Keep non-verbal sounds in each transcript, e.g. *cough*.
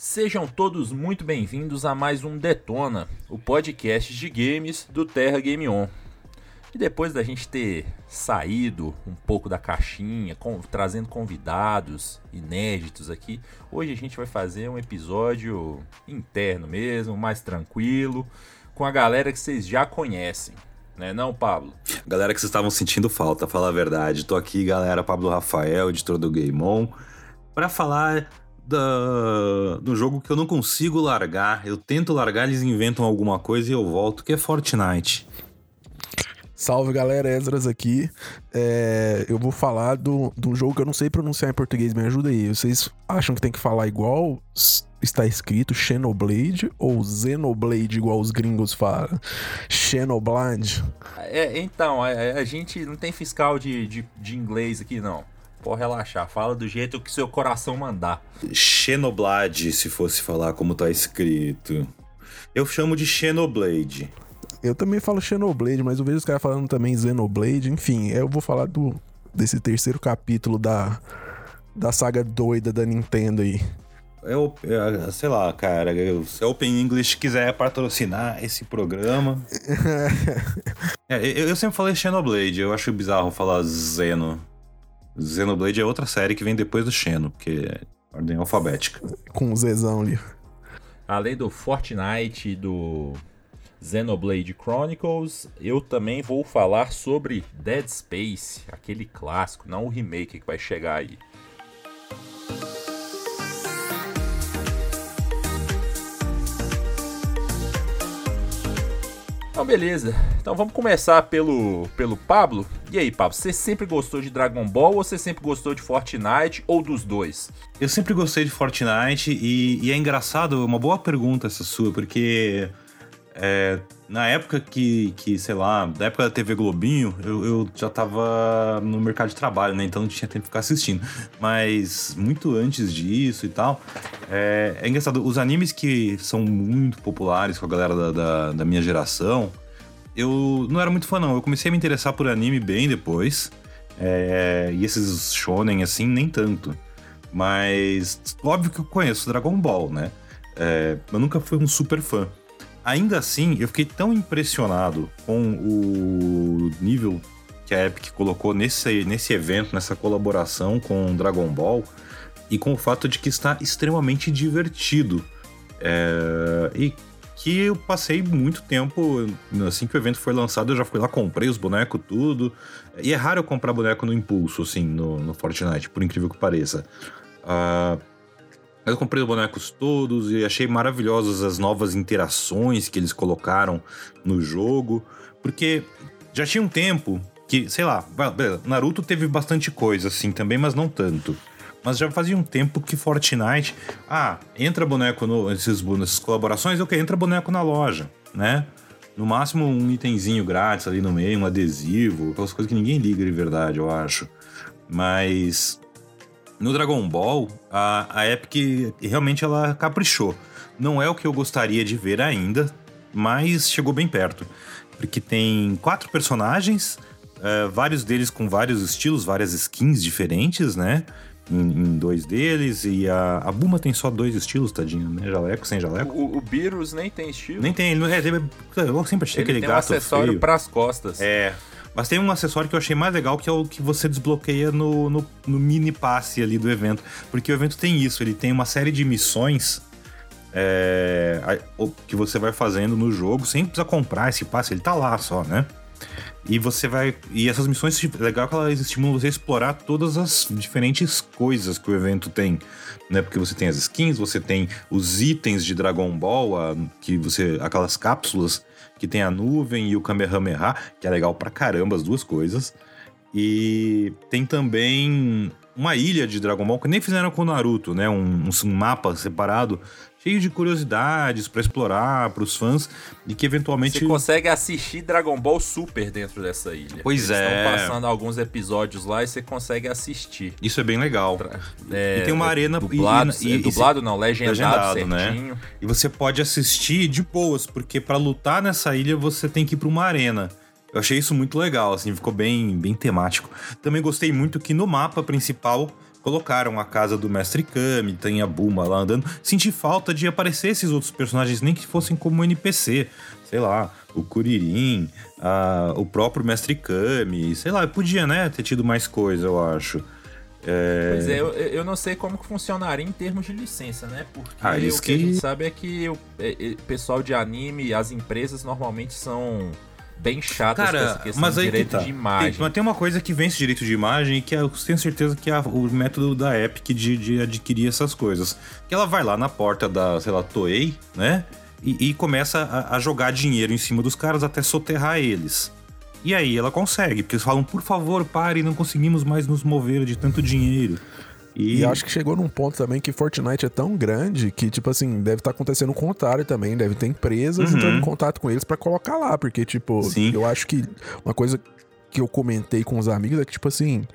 Sejam todos muito bem-vindos a mais um Detona, o podcast de games do Terra Game On. E depois da gente ter saído um pouco da caixinha, com, trazendo convidados inéditos aqui, hoje a gente vai fazer um episódio interno mesmo, mais tranquilo, com a galera que vocês já conhecem. Né não, Pablo? Galera que vocês estavam sentindo falta, falar a verdade. Tô aqui, galera, Pablo Rafael, editor do Game On, para falar da, do jogo que eu não consigo largar. Eu tento largar, eles inventam alguma coisa e eu volto, que é Fortnite. Salve galera, Ezras aqui. É, eu vou falar do, do jogo que eu não sei pronunciar em português, me ajuda aí. Vocês acham que tem que falar igual está escrito Xenoblade ou Xenoblade, igual os gringos falam? Xenoblade? É, então, a, a, gente não tem fiscal de, de, de inglês aqui, não. Pode relaxar, fala do jeito que seu coração mandar. Xenoblade, se fosse falar como tá escrito. Eu chamo de Xenoblade. Eu também falo Xenoblade, mas eu vejo os caras falando também Xenoblade. Enfim, eu vou falar do desse terceiro capítulo da, da saga doida da Nintendo aí. Eu, eu, sei lá, cara, se a Open English quiser patrocinar esse programa. *laughs* é, eu, eu, sempre falei Xenoblade, eu acho bizarro falar Zeno. Xenoblade é outra série que vem depois do Xeno, porque é ordem alfabética. Com o Zezão ali. Além do Fortnite e do Xenoblade Chronicles, eu também vou falar sobre Dead Space, aquele clássico, não o remake que vai chegar aí. Então, beleza. Então vamos começar pelo, pelo Pablo. E aí, Pablo, você sempre gostou de Dragon Ball ou você sempre gostou de Fortnite ou dos dois? Eu sempre gostei de Fortnite e, e é engraçado, uma boa pergunta essa sua, porque é, na época que, que, sei lá, da época da TV Globinho, eu, eu, já tava no mercado de trabalho, né? Então não tinha tempo de ficar assistindo. Mas muito antes disso e tal, é, é engraçado. Os animes que são muito populares com a galera da, da, da, minha geração, eu não era muito fã, não. Eu comecei a me interessar por anime bem depois. É, e esses shonen, assim, nem tanto. Mas óbvio que eu conheço Dragon Ball, né? É, eu nunca fui um super fã. Ainda assim, eu fiquei tão impressionado com o nível que a Epic colocou nesse, nesse evento, nessa colaboração com Dragon Ball, e com o fato de que está extremamente divertido. É, e que eu passei muito tempo, assim que o evento foi lançado, eu já fui lá, comprei os bonecos, tudo. E é raro eu comprar boneco no impulso, assim, no, no Fortnite, por incrível que pareça. Uh, eu comprei os bonecos todos e achei maravilhosas as novas interações que eles colocaram no jogo. Porque já tinha um tempo que, sei lá, Naruto teve bastante coisa assim também, mas não tanto. Mas já fazia um tempo que Fortnite. Ah, entra boneco no. Esses, essas colaborações, ok, entra boneco na loja, né? No máximo um itemzinho grátis ali no meio, um adesivo, aquelas coisas que ninguém liga de verdade, eu acho. Mas no Dragon Ball, a, a Epic realmente ela caprichou. Não é o que eu gostaria de ver ainda, mas chegou bem perto. Porque tem quatro personagens, uh, vários deles com vários estilos, várias skins diferentes, né? Em, em, dois deles, e a, a Buma tem só dois estilos, tadinho, né? Jaleco, sem jaleco. O, o Beerus nem tem estilo. Nem tem, ele, é, eu sempre achei ele aquele tem gato um acessório feio. pras costas. É, mas tem um acessório que eu achei mais legal, que é o que você desbloqueia no, no, no mini passe ali do evento. Porque o evento tem isso, ele tem uma série de missões é, que você vai fazendo no jogo, sem precisar comprar esse passe, ele tá lá só, né? E você vai. E essas missões, legal que elas estimulam você a explorar todas as diferentes coisas que o evento tem. Né? Porque você tem as skins, você tem os itens de Dragon Ball, a, que você. aquelas cápsulas que tem a nuvem e o Kamehameha, que é legal pra caramba as duas coisas. E tem também uma ilha de Dragon Ball, que nem fizeram com o Naruto, né? Um, um mapa separado, cheio de curiosidades para explorar para os fãs e que eventualmente. Você consegue assistir Dragon Ball Super dentro dessa ilha. Pois Eles é. Estão passando alguns episódios lá e você consegue assistir. Isso é bem legal. É, e tem uma arena. Dublado, e, e, dublado não, legendado, legendado né? E você pode assistir de boas, porque para lutar nessa ilha você tem que ir para uma arena. Eu achei isso muito legal, assim, ficou bem, bem temático. Também gostei muito que no mapa principal colocaram a casa do Mestre Kami, tem a Buma lá andando. Senti falta de aparecer esses outros personagens, nem que fossem como NPC. Sei lá, o Kuririn, a, o próprio Mestre Kami, sei lá, podia, né, ter tido mais coisa, eu acho. É... Pois é, eu, eu não sei como que funcionaria em termos de licença, né? Porque ah, o que, que a gente sabe é que o é, é, pessoal de anime, as empresas normalmente são bem chatas Cara, com essa questão mas de aí direito tá. de imagem. Tem, mas tem uma coisa que vence direito de imagem que eu tenho certeza que é o método da Epic de, de adquirir essas coisas. Que ela vai lá na porta da, sei lá, Toei, né? E, e começa a, a, jogar dinheiro em cima dos caras até soterrar eles. E aí ela consegue, porque eles falam, por favor, pare, não conseguimos mais nos mover de tanto dinheiro. E... e... acho que chegou num ponto também que Fortnite é tão grande que, tipo assim, deve estar tá acontecendo o contrário também. Deve ter empresas uhum. entrando em contato com eles para colocar lá. Porque, tipo, Sim. eu acho que uma coisa que eu comentei com os amigos é que, tipo assim,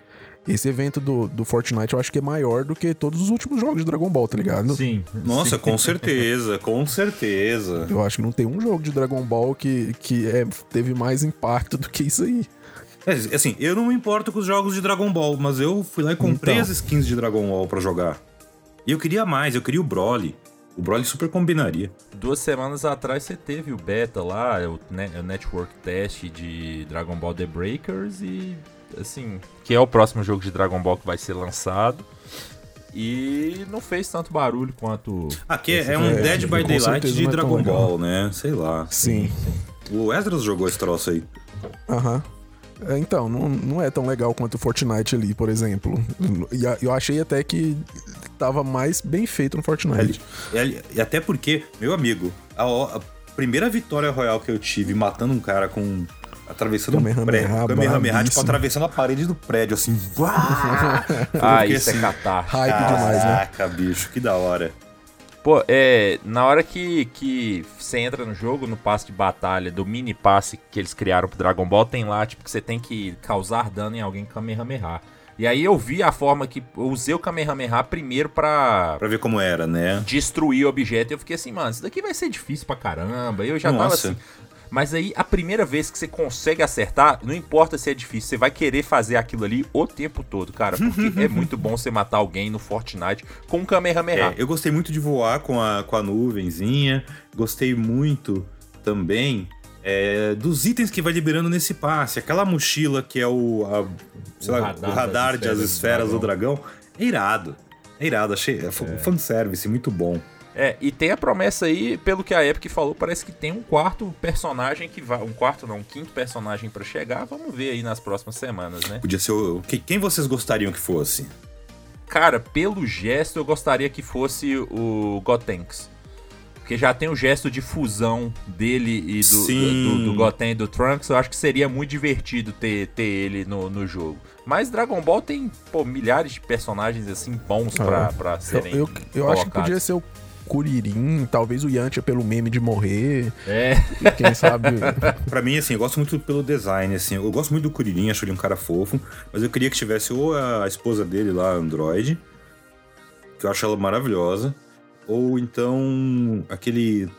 esse evento do, do Fortnite eu acho que é maior do que todos os últimos jogos de Dragon Ball, tá ligado? Sim. Nossa, sim. com certeza, com certeza. Eu acho que não tem um jogo de Dragon Ball que, que é, teve mais impacto do que isso aí. É, assim, eu não me importo com os jogos de Dragon Ball, mas eu fui lá e comprei Então. as skins de Dragon Ball pra jogar. E eu queria mais, eu queria o Broly. O Broly super combinaria. Duas semanas atrás você teve o beta lá, o, ne- o Network Test de Dragon Ball The Breakers e assim, que é o próximo jogo de Dragon Ball que vai ser lançado. E não fez tanto barulho quanto. Aqui esse é, é um É, Dead by Daylight de é Dragon legal. Ball, né? Sei lá. Sim. O Esdras jogou esse troço aí. Aham. É, Então, não, não é tão legal quanto o Fortnite ali, por exemplo. E eu achei até que tava mais bem feito no Fortnite. E, e até porque, meu amigo, a, a primeira vitória royal que eu tive matando um cara com. Atravessando um Kamehameha prédio. Kamehameha, tipo, atravessando a parede do prédio, assim. *laughs* Ah, isso assim, é catar. Hype demais, né? Caraca, bicho, que da hora. Pô, é. Na hora que, que você entra no jogo, no passe de batalha, do mini passe que eles criaram pro Dragon Ball, tem lá, tipo, que você tem que causar dano em alguém com Kamehameha. E aí eu vi a forma que. Eu usei o Kamehameha primeiro pra. Pra ver como era, né? destruir o objeto. E eu fiquei assim, mano, isso daqui vai ser difícil pra caramba. Eu já tava Nossa. assim. Mas aí, a primeira vez que você consegue acertar, não importa se é difícil, você vai querer fazer aquilo ali o tempo todo, cara. Porque *laughs* é muito bom você matar alguém no Fortnite com um Kamehameha. É, eu gostei muito de voar com a, com a nuvenzinha. Gostei muito também é, dos itens que vai liberando nesse passe. Aquela mochila que é o, a- O lá, radar o radar de as esferas do esferas do dragão. É irado. É irado, achei. É, é. fanservice, muito bom. É, e tem a promessa aí, pelo que a Epic falou, parece que tem um quarto personagem que vai. Um quarto não, um quinto personagem pra chegar. Vamos ver aí nas próximas semanas, né? Podia ser o. que- Quem vocês gostariam que fosse? Cara, pelo gesto, eu gostaria que fosse o Gotenks. Porque já tem o gesto de fusão dele e do, Sim. do, do Goten e do Trunks. Eu acho que seria muito divertido ter, ter ele no, no jogo. Mas Dragon Ball tem, pô, milhares de personagens assim bons pra, Ah, pra Eu, serem. eu, eu acho que colocados. podia ser o Kuririn, talvez o Yantia pelo meme de morrer. É, Quem sabe. *laughs* Pra mim, assim, eu gosto muito pelo design, assim. Eu gosto muito do Kuririn, acho ele um cara fofo. Mas eu queria que tivesse ou a esposa dele lá, a Android, que eu acho ela maravilhosa. Ou então aquele.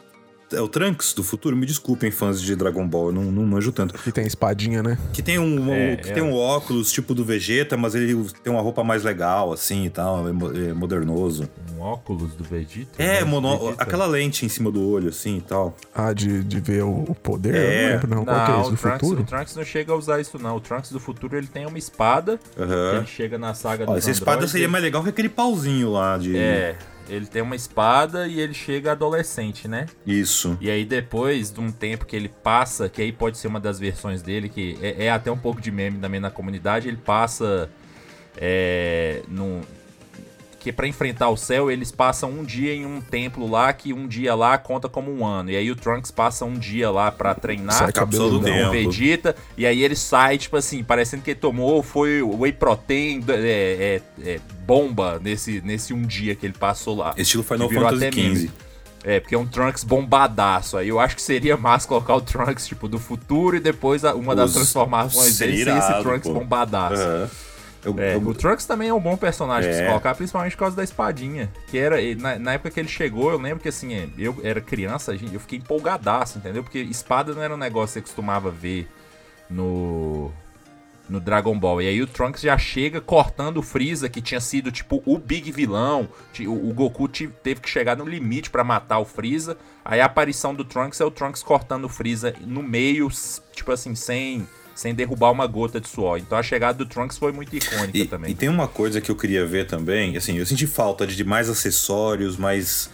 É o Trunks do futuro, me desculpem, fãs de Dragon Ball, eu não, não manjo tanto. que tem espadinha, né? Que tem um, É, que é. tem um óculos tipo do Vegeta, mas ele tem uma roupa mais legal, assim e tal, é é modernoso. Um óculos do Vegeta. É, né? mono- Vegeta. aquela lente em cima do olho, assim e tal. Ah, de, de ver o, o poder? É. Eu não lembro, não. Qual que é Não, isso? o Do Trunks, futuro? o Trunks não chega a usar isso, não. O Trunks do futuro ele tem uma espada. Que Aham. ele chega na saga Ó, dos essa espada androides, seria mais legal que aquele pauzinho lá de. É, ele tem uma espada e ele chega adolescente, né? Isso. E aí depois de um tempo que ele passa, que aí pode ser uma das versões dele, que é, é até um pouco de meme também na comunidade, ele passa é, num, que pra enfrentar o céu, eles passam um dia em um templo lá, que um dia lá conta como um ano. E aí o Trunks passa um dia lá pra treinar Sai Cápsula do tempo. Vegeta, e aí ele sai, tipo assim, parecendo que ele tomou, foi whey protein, é, é, é, bomba nesse, nesse um dia que ele passou lá. Estilo Final Fantasy. XV. É, porque é um Trunks bombadaço. Aí eu acho que seria massa colocar o Trunks, tipo, do futuro e depois a- uma das Os- transformações dele seria ser esse Trunks pô. bombadaço. Aham. Eu- É, eu- o Trunks também é um bom personagem pra se É. colocar, principalmente por causa da espadinha. Que era, na, na época que ele chegou, eu lembro que assim, é, eu era criança, eu fiquei empolgadaço, entendeu? Porque espada não era um negócio que você costumava ver no. no Dragon Ball. E aí o Trunks já chega cortando o Freeza, que tinha sido tipo o big vilão. O, Goku teve que chegar no limite para matar o Freeza. Aí a aparição do Trunks é o Trunks cortando o Freeza no meio, tipo assim, sem sem derrubar uma gota de suor. Então a chegada do Trunks foi muito icônica e, também. E tem uma coisa que eu queria ver também, assim, eu senti falta de mais acessórios, mais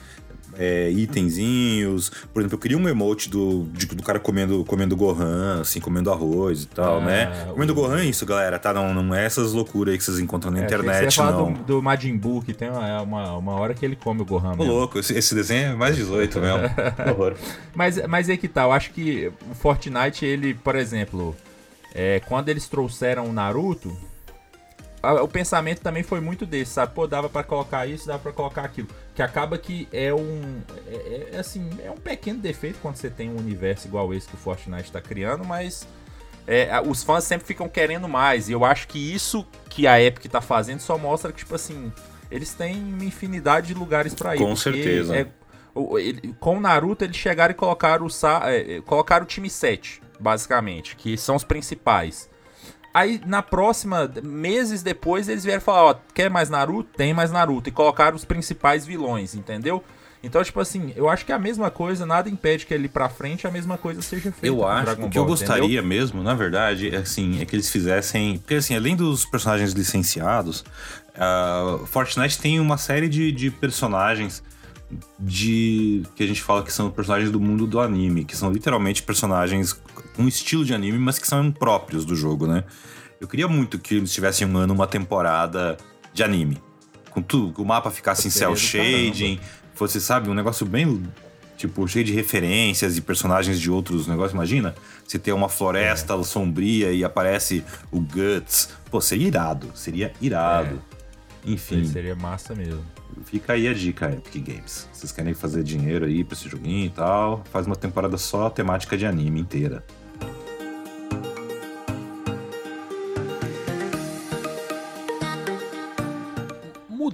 é, itenzinhos. Por exemplo, eu queria um emote do, de, do cara comendo, comendo Gohan, assim, comendo arroz e tal, ah, né? Comendo o... Gohan é isso, galera, tá? Não, não é essas loucuras aí que vocês encontram na é, internet, você não. Do, do Majin Buu, que tem uma, uma, uma, hora que ele come o Gohan. Ô, louco, esse, esse, desenho é mais 18 mesmo. *laughs* horror. Mas, mas é que tal, tá, eu acho que o Fortnite, ele, por exemplo, é, quando eles trouxeram o Naruto, o pensamento também foi muito desse, sabe? Pô, dava para colocar isso, dava para colocar aquilo. Que acaba que é um. É, é, é, assim, é um pequeno defeito quando você tem um universo igual esse que o Fortnite está criando, mas. É, os fãs sempre ficam querendo mais. E eu acho que isso que a Epic tá fazendo só mostra que, tipo assim, eles têm uma infinidade de lugares para ir. Com certeza. É, com o Naruto, eles chegaram e colocaram o, é, colocaram o time 7, basicamente, que são os principais. Aí na próxima, meses depois, eles vieram falar: Ó, quer mais Naruto? Tem mais Naruto. E colocaram os principais vilões, entendeu? Então, tipo assim, eu acho que é a mesma coisa, nada impede que ele pra frente a mesma coisa seja feita. Eu acho. Dragon o que Ball, eu gostaria entendeu? mesmo, na verdade, é assim, é que eles fizessem. Porque assim, além dos personagens licenciados, uh, Fortnite tem uma série de, de personagens de que a gente fala que são personagens do mundo do anime, que são literalmente personagens com estilo de anime, mas que são próprios do jogo, né? Eu queria muito que eles tivessem um ano, uma temporada de anime. Com tudo, que o mapa ficasse em cel shading, fosse, sabe, um negócio bem tipo, cheio de referências e personagens de outros negócios. Imagina se tem uma floresta é. sombria e aparece o Guts. Pô, seria irado, seria irado. É. Enfim. Seria massa mesmo. Fica aí a dica, Epic Games. Vocês querem fazer dinheiro aí pra esse joguinho e tal? Faz uma temporada só temática de anime inteira.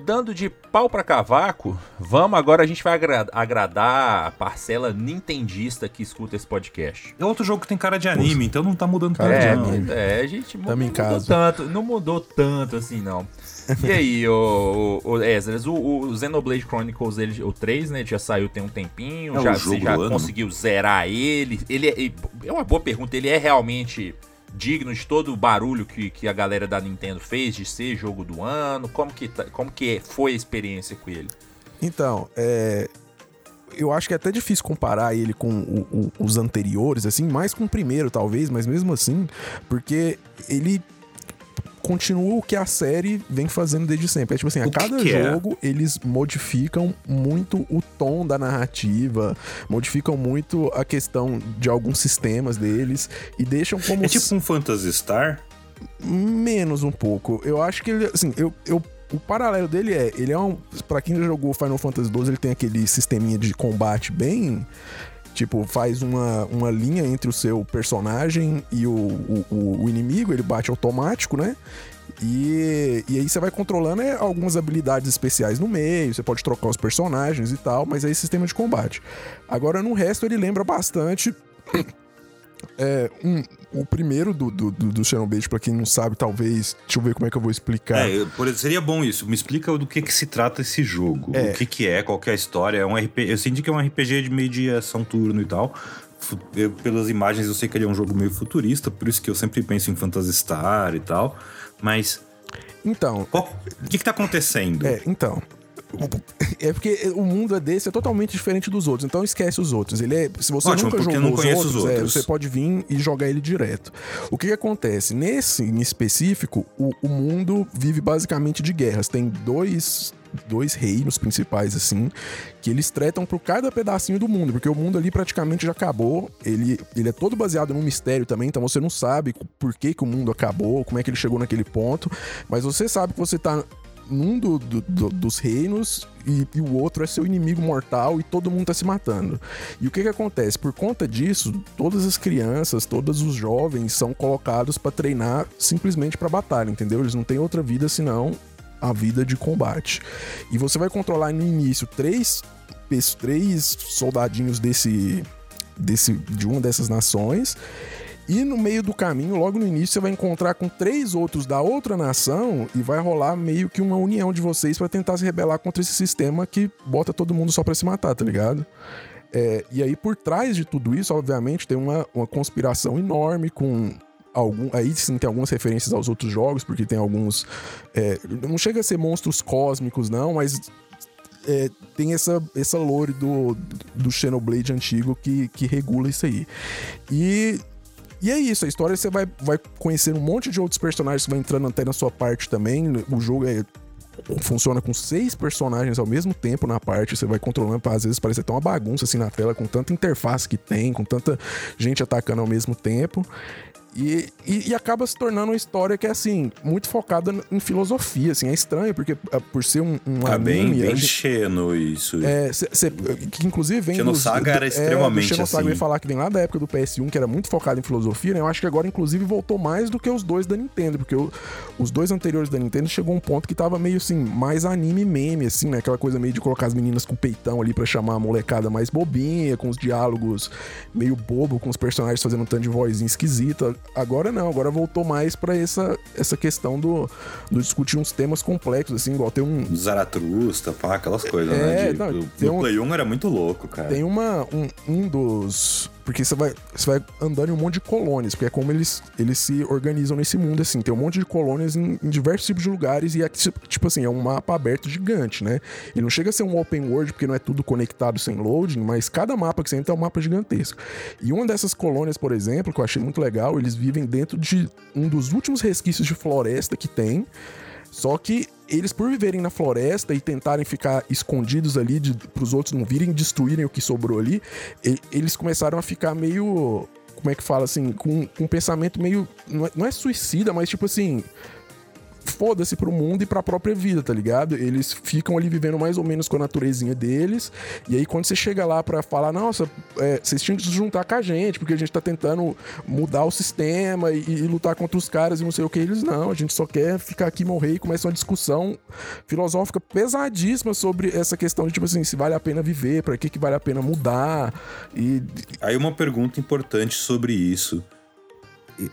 Mudando de pau para cavaco, vamos agora a gente vai agra agradar a parcela nintendista que escuta esse podcast. É outro jogo que tem cara de anime, Poxa. então não tá mudando cara é, de anime. É, a gente mudou, não mudou tanto, não mudou tanto assim não. E aí, o, o, o Ezras, o, o Xenoblade Chronicles, ele, o 3, né, já saiu tem um tempinho, é já, você já conseguiu zerar ele. Ele é, é uma boa pergunta, ele é realmente digno de todo o barulho que, que a galera da Nintendo fez de ser jogo do ano? Como que, tá, como que foi a experiência com ele? Então, é, eu acho que é até difícil comparar ele com o, o, os anteriores, assim, mais com o primeiro, talvez, mas mesmo assim, porque ele continua o que a série vem fazendo desde sempre. É tipo assim, a cada que é? jogo é? eles modificam muito o tom da narrativa, modificam muito a questão de alguns sistemas deles e deixam como. É tipo um Phantasy Star? Menos um pouco. Eu acho que ele, assim, eu, eu o paralelo dele é, ele é um, para quem já jogou Final Fantasy XII, ele tem aquele sisteminha de combate bem Tipo, faz uma, uma linha entre o seu personagem e o, o, o inimigo, ele bate automático, né? E, e aí você vai controlando é, algumas habilidades especiais no meio, você pode trocar os personagens e tal, mas aí é sistema de combate. Agora, no resto, ele lembra bastante *coughs* é, um, o primeiro do, do, do Xenoblade, pra quem não sabe, talvez. Deixa eu ver como é que eu vou explicar. É, seria bom isso. Me explica do que, que se trata esse jogo. É. O que, que é, qual que é a história. É um RPG, eu senti que é um RPG de mediação turno e tal. Eu, pelas imagens eu sei que ele é um jogo meio futurista, por isso que eu sempre penso em Phantasy Star e tal. Mas. Então. O que, que tá acontecendo? É, então. É porque o mundo é desse, é totalmente diferente dos outros. Então esquece os outros. Ele é, se você Ótimo, nunca jogou os outros, os outros. É, você pode vir e jogar ele direto. O que, que acontece? Nesse em específico, o, o mundo vive basicamente de guerras. Tem dois dois reinos principais, assim, que eles tretam por cada pedacinho do mundo, porque o mundo ali praticamente já acabou. Ele, ele é todo baseado num mistério também, então você não sabe por que, que o mundo acabou, como é que ele chegou naquele ponto, mas você sabe que você tá num do, do, do, dos reinos e, e, o outro é seu inimigo mortal e todo mundo tá se matando. E o que que acontece? Por conta disso, todas as crianças, todos os jovens são colocados para treinar simplesmente para batalha, entendeu? Eles não têm outra vida senão a vida de combate. E você vai controlar no início três, três soldadinhos desse, desse de uma dessas nações E no meio do caminho, logo no início, você vai encontrar com três outros da outra nação e vai rolar meio que uma união de vocês para tentar se rebelar contra esse sistema que bota todo mundo só pra se matar, tá ligado? É, e aí, por trás de tudo isso, obviamente, tem uma, uma conspiração enorme com algum, aí sim tem algumas referências aos outros jogos, porque tem alguns. É, não chega a ser monstros cósmicos, não, mas é, tem essa, essa lore do, do Xenoblade antigo que, que regula isso aí. E. E é isso, a história você vai, vai conhecer um monte de outros personagens que vão entrando até na sua parte também. O jogo é funciona com seis personagens ao mesmo tempo na parte, você vai controlando, às vezes parece até uma bagunça assim na tela, com tanta interface que tem, com tanta gente atacando ao mesmo tempo. E, e, e, acaba se tornando uma história que é, assim, muito focada em filosofia, assim. É estranho, porque ah, por ser um, um tá anime... bem, bem Xeno isso. É, cê, cê, que inclusive vem Xenosaga era extremamente é, assim. vem falar que vem lá da época do PS1, que era muito focado em filosofia, né? Eu acho que agora, inclusive, voltou mais do que os dois da Nintendo, porque o, os dois anteriores da Nintendo chegou a um ponto que tava meio, assim, mais anime meme, assim, né? Aquela coisa meio de colocar as meninas com peitão ali para chamar a molecada mais bobinha, com os diálogos meio bobo, com os personagens fazendo um tanto de vozinha esquisita. Agora não, agora voltou mais para essa, essa questão do, do discutir uns temas complexos, assim, igual tem um. Zaratrusta, pá, aquelas coisas, É, né? De, não, do, tem do um- Play 1 era muito louco, cara. Tem uma, um, um dos. Porque você vai, você vai andando em um monte de colônias, porque é como eles, eles se organizam nesse mundo, assim. Tem um monte de colônias em, em diversos tipos de lugares e é tipo assim, é um mapa aberto gigante, né? Ele não chega a ser um open world, porque não é tudo conectado sem loading, mas cada mapa que você entra é um mapa gigantesco. E uma dessas colônias, por exemplo, que eu achei muito legal, eles vivem dentro de um dos últimos resquícios de floresta que tem. Só que eles, por viverem na floresta e tentarem ficar escondidos ali para os outros não virem destruírem o que sobrou ali, e- eles começaram a ficar meio. Como é que fala assim? Com, com um pensamento meio. Não é, não é suicida, mas tipo assim. Foda-se pro mundo e pra própria vida, tá ligado? Eles ficam ali vivendo mais ou menos com a naturezinha deles. E aí, quando você chega lá pra falar, nossa, é, vocês tinham que se juntar com a gente, porque a gente tá tentando mudar o sistema e, e lutar contra os caras e não sei o que, eles não, a gente só quer ficar aqui morrer e começa uma discussão filosófica pesadíssima sobre essa questão de, tipo assim, se vale a pena viver, pra que, que vale a pena mudar. E Aí uma pergunta importante sobre isso.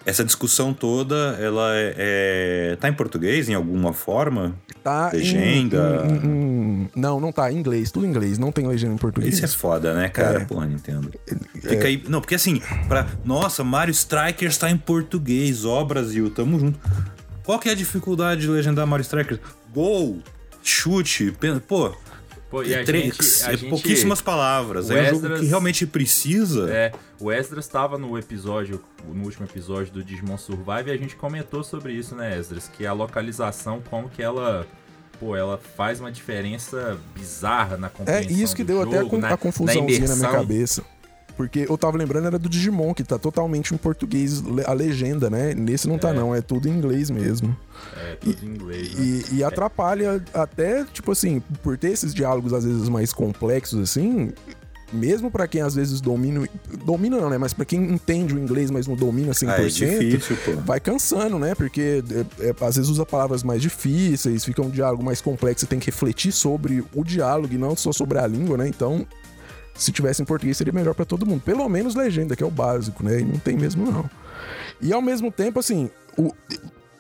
Essa discussão toda, ela é, é- tá em português em alguma forma? tá. em- Legenda? em- em- não, não tá. Em inglês, tudo em inglês, não tem legenda em português. Isso é foda, né, cara? É. Porra, Nintendo. Fica aí. Não, porque assim, pra. Nossa, Mario Strikers tá em português. Ó, Brasil, tamo junto. Qual que é a dificuldade de legendar Mario Strikers? Gol! Chute, pô. Pô, e a três- gente, a é gente- pouquíssimas palavras. o É um jogo Esdras- que realmente precisa. É, o Esdras estava no episódio, no último episódio do Digimon Survive e a gente comentou sobre isso, né, Esdras? Que a localização, como que ela. Pô, ela faz uma diferença bizarra na É compreensão isso que do deu até a, jogo, con- na- a confusãozinha na, minha imersão. cabeça. Porque eu tava lembrando, era do Digimon, que tá totalmente em português, a legenda, né? Nesse não tá, É. não, é tudo em inglês mesmo. É, tudo em inglês, né? E, e atrapalha até, tipo assim, por ter esses diálogos às vezes mais complexos, assim. Mesmo pra quem às vezes domina. Domina não, né? Mas pra quem entende o inglês, mas não domina 100%. Ah, é difícil, pô. Vai cansando, né? Porque é, é, às vezes usa palavras mais difíceis, fica um diálogo mais complexo, você tem que refletir sobre o diálogo e não só sobre a língua, né? Então, se tivesse em português seria melhor pra todo mundo. Pelo menos legenda, que é o básico, né? E não tem mesmo, não. E ao mesmo tempo, assim, o,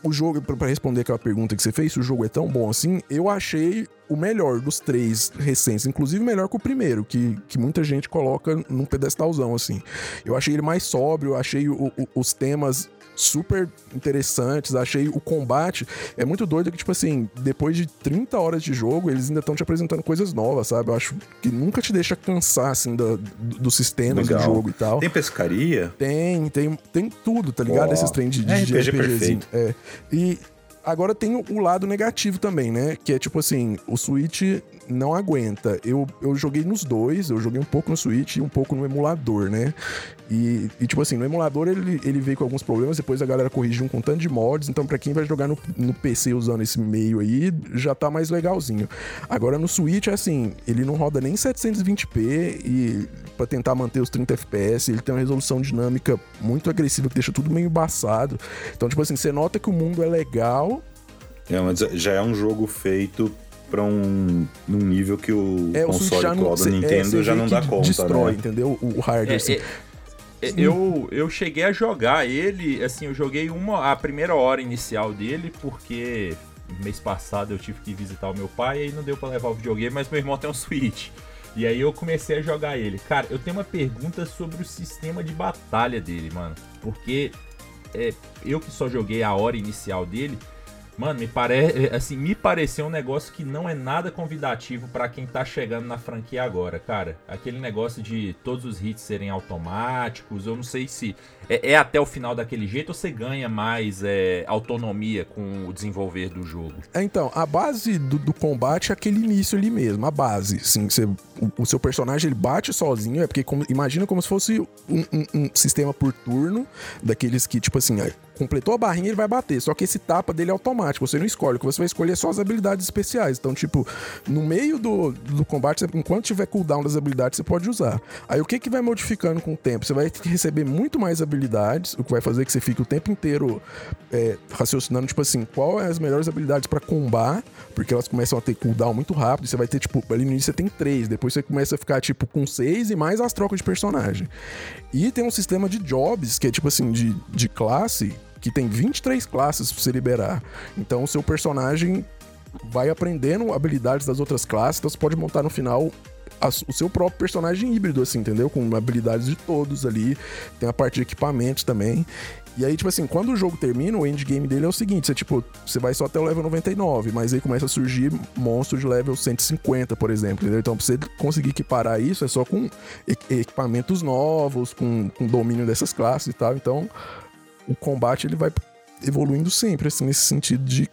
o jogo, pra responder aquela pergunta que você fez, se o jogo é tão bom assim, eu achei o melhor dos três recentes, inclusive melhor que o primeiro, que, que muita gente coloca num pedestalzão, assim. Eu achei ele mais sóbrio, eu achei o- o- os temas super interessantes, achei o combate. É muito doido que, tipo assim, depois de 30 horas de jogo, eles ainda estão te apresentando coisas novas, sabe? Eu acho que nunca te deixa cansar, assim, da- do- dos sistemas do Legal. jogo e tal. Tem pescaria? Tem, tem, tem tudo, tá ligado? Ó, Esses trem de, de, de RPG RPGzinho. perfeito. É. E agora tem o, o lado negativo também, né? Que é tipo assim, o Switch não aguenta. Eu, eu joguei nos dois, eu joguei um pouco no Switch e um pouco no emulador, né? E, e, tipo assim, no emulador ele, ele veio com alguns problemas, depois a galera corrigiu um com tanto de mods, então pra quem vai jogar no, no PC usando esse meio aí, já tá mais legalzinho. Agora no Switch, é assim, ele não roda nem 720p e pra tentar manter os 30 FPS, ele tem uma resolução dinâmica muito agressiva que deixa tudo meio embaçado. Então, tipo assim, você nota que o mundo é legal, É, mas já é um jogo feito pra um, num nível que o é o Switch console já não, é, Nintendo cê já não dá conta, destrói, né? entendeu? O, o hardware, É, assim. É- eu, eu cheguei a jogar ele, assim, eu joguei uma, a primeira hora inicial dele, porque mês passado eu tive que visitar o meu pai e aí não deu para levar o videogame, mas meu irmão tem um Switch. E aí eu comecei a jogar ele. Cara, eu tenho uma pergunta sobre o sistema de batalha dele, mano. Porque é, eu que só joguei a hora inicial dele, Mano, me parece, assim, me pareceu um negócio que não é nada convidativo para quem tá chegando na franquia agora, cara. Aquele negócio de todos os hits serem automáticos, eu não sei se é, é até o final daquele jeito ou você ganha mais é, autonomia com o desenvolver do jogo. É, então, a base do, do, combate é aquele início ali mesmo, a base. Assim, você, o, o, seu personagem ele bate sozinho, é porque como, imagina como se fosse um, um, um sistema por turno, daqueles que, tipo assim, completou a barrinha, ele vai bater. Só que esse tapa dele é automático, você não escolhe. O que você vai escolher é só as habilidades especiais. Então, tipo, no meio do, do combate, enquanto tiver cooldown das habilidades, você pode usar. Aí o que que vai modificando com o tempo? Você vai receber muito mais habilidades, o que vai fazer que você fique o tempo inteiro é, raciocinando, tipo assim, qual é as melhores habilidades para combar, porque elas começam a ter cooldown muito rápido. Você vai ter, tipo, ali no início você tem três, depois você começa a ficar, tipo, com seis e mais as trocas de personagem. E tem um sistema de jobs, que é tipo assim, de, de classe, que tem 23 classes pra você liberar. Então o seu personagem vai aprendendo habilidades das outras classes, então você pode montar no final o seu próprio personagem híbrido, assim, entendeu? Com habilidades de todos ali. Tem a parte de equipamentos também. E aí, tipo assim, quando o jogo termina, o endgame dele é o seguinte: você, tipo, você vai só até o level 99, mas aí começa a surgir monstros de level 150, por exemplo, entendeu? Então, pra você conseguir equiparar isso, é só com equipamentos novos, com, com domínio dessas classes e tal. Então, o combate ele vai evoluindo sempre, assim, nesse sentido de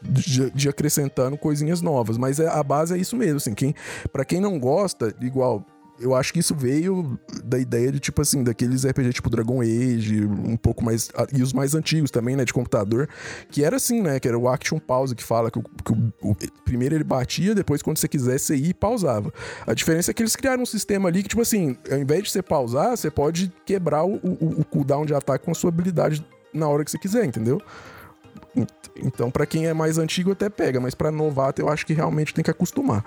de, de, acrescentando coisinhas novas, mas é, a base é isso mesmo, assim, quem, para quem não gosta, igual, eu acho que isso veio da ideia de, tipo assim, daqueles RPG tipo Dragon Age, um pouco mais, e os mais antigos também, né, de computador, que era assim, né, que era o Action Pause, que fala que, o, que o, o, primeiro ele batia, depois quando você quisesse você ia e pausava. A diferença é que eles criaram um sistema ali que, tipo assim, ao invés de você pausar, você pode quebrar o, o, o cooldown de ataque com a sua habilidade na hora que você quiser, entendeu? Então, para quem é mais antigo até pega, mas para novato eu acho que realmente tem que acostumar.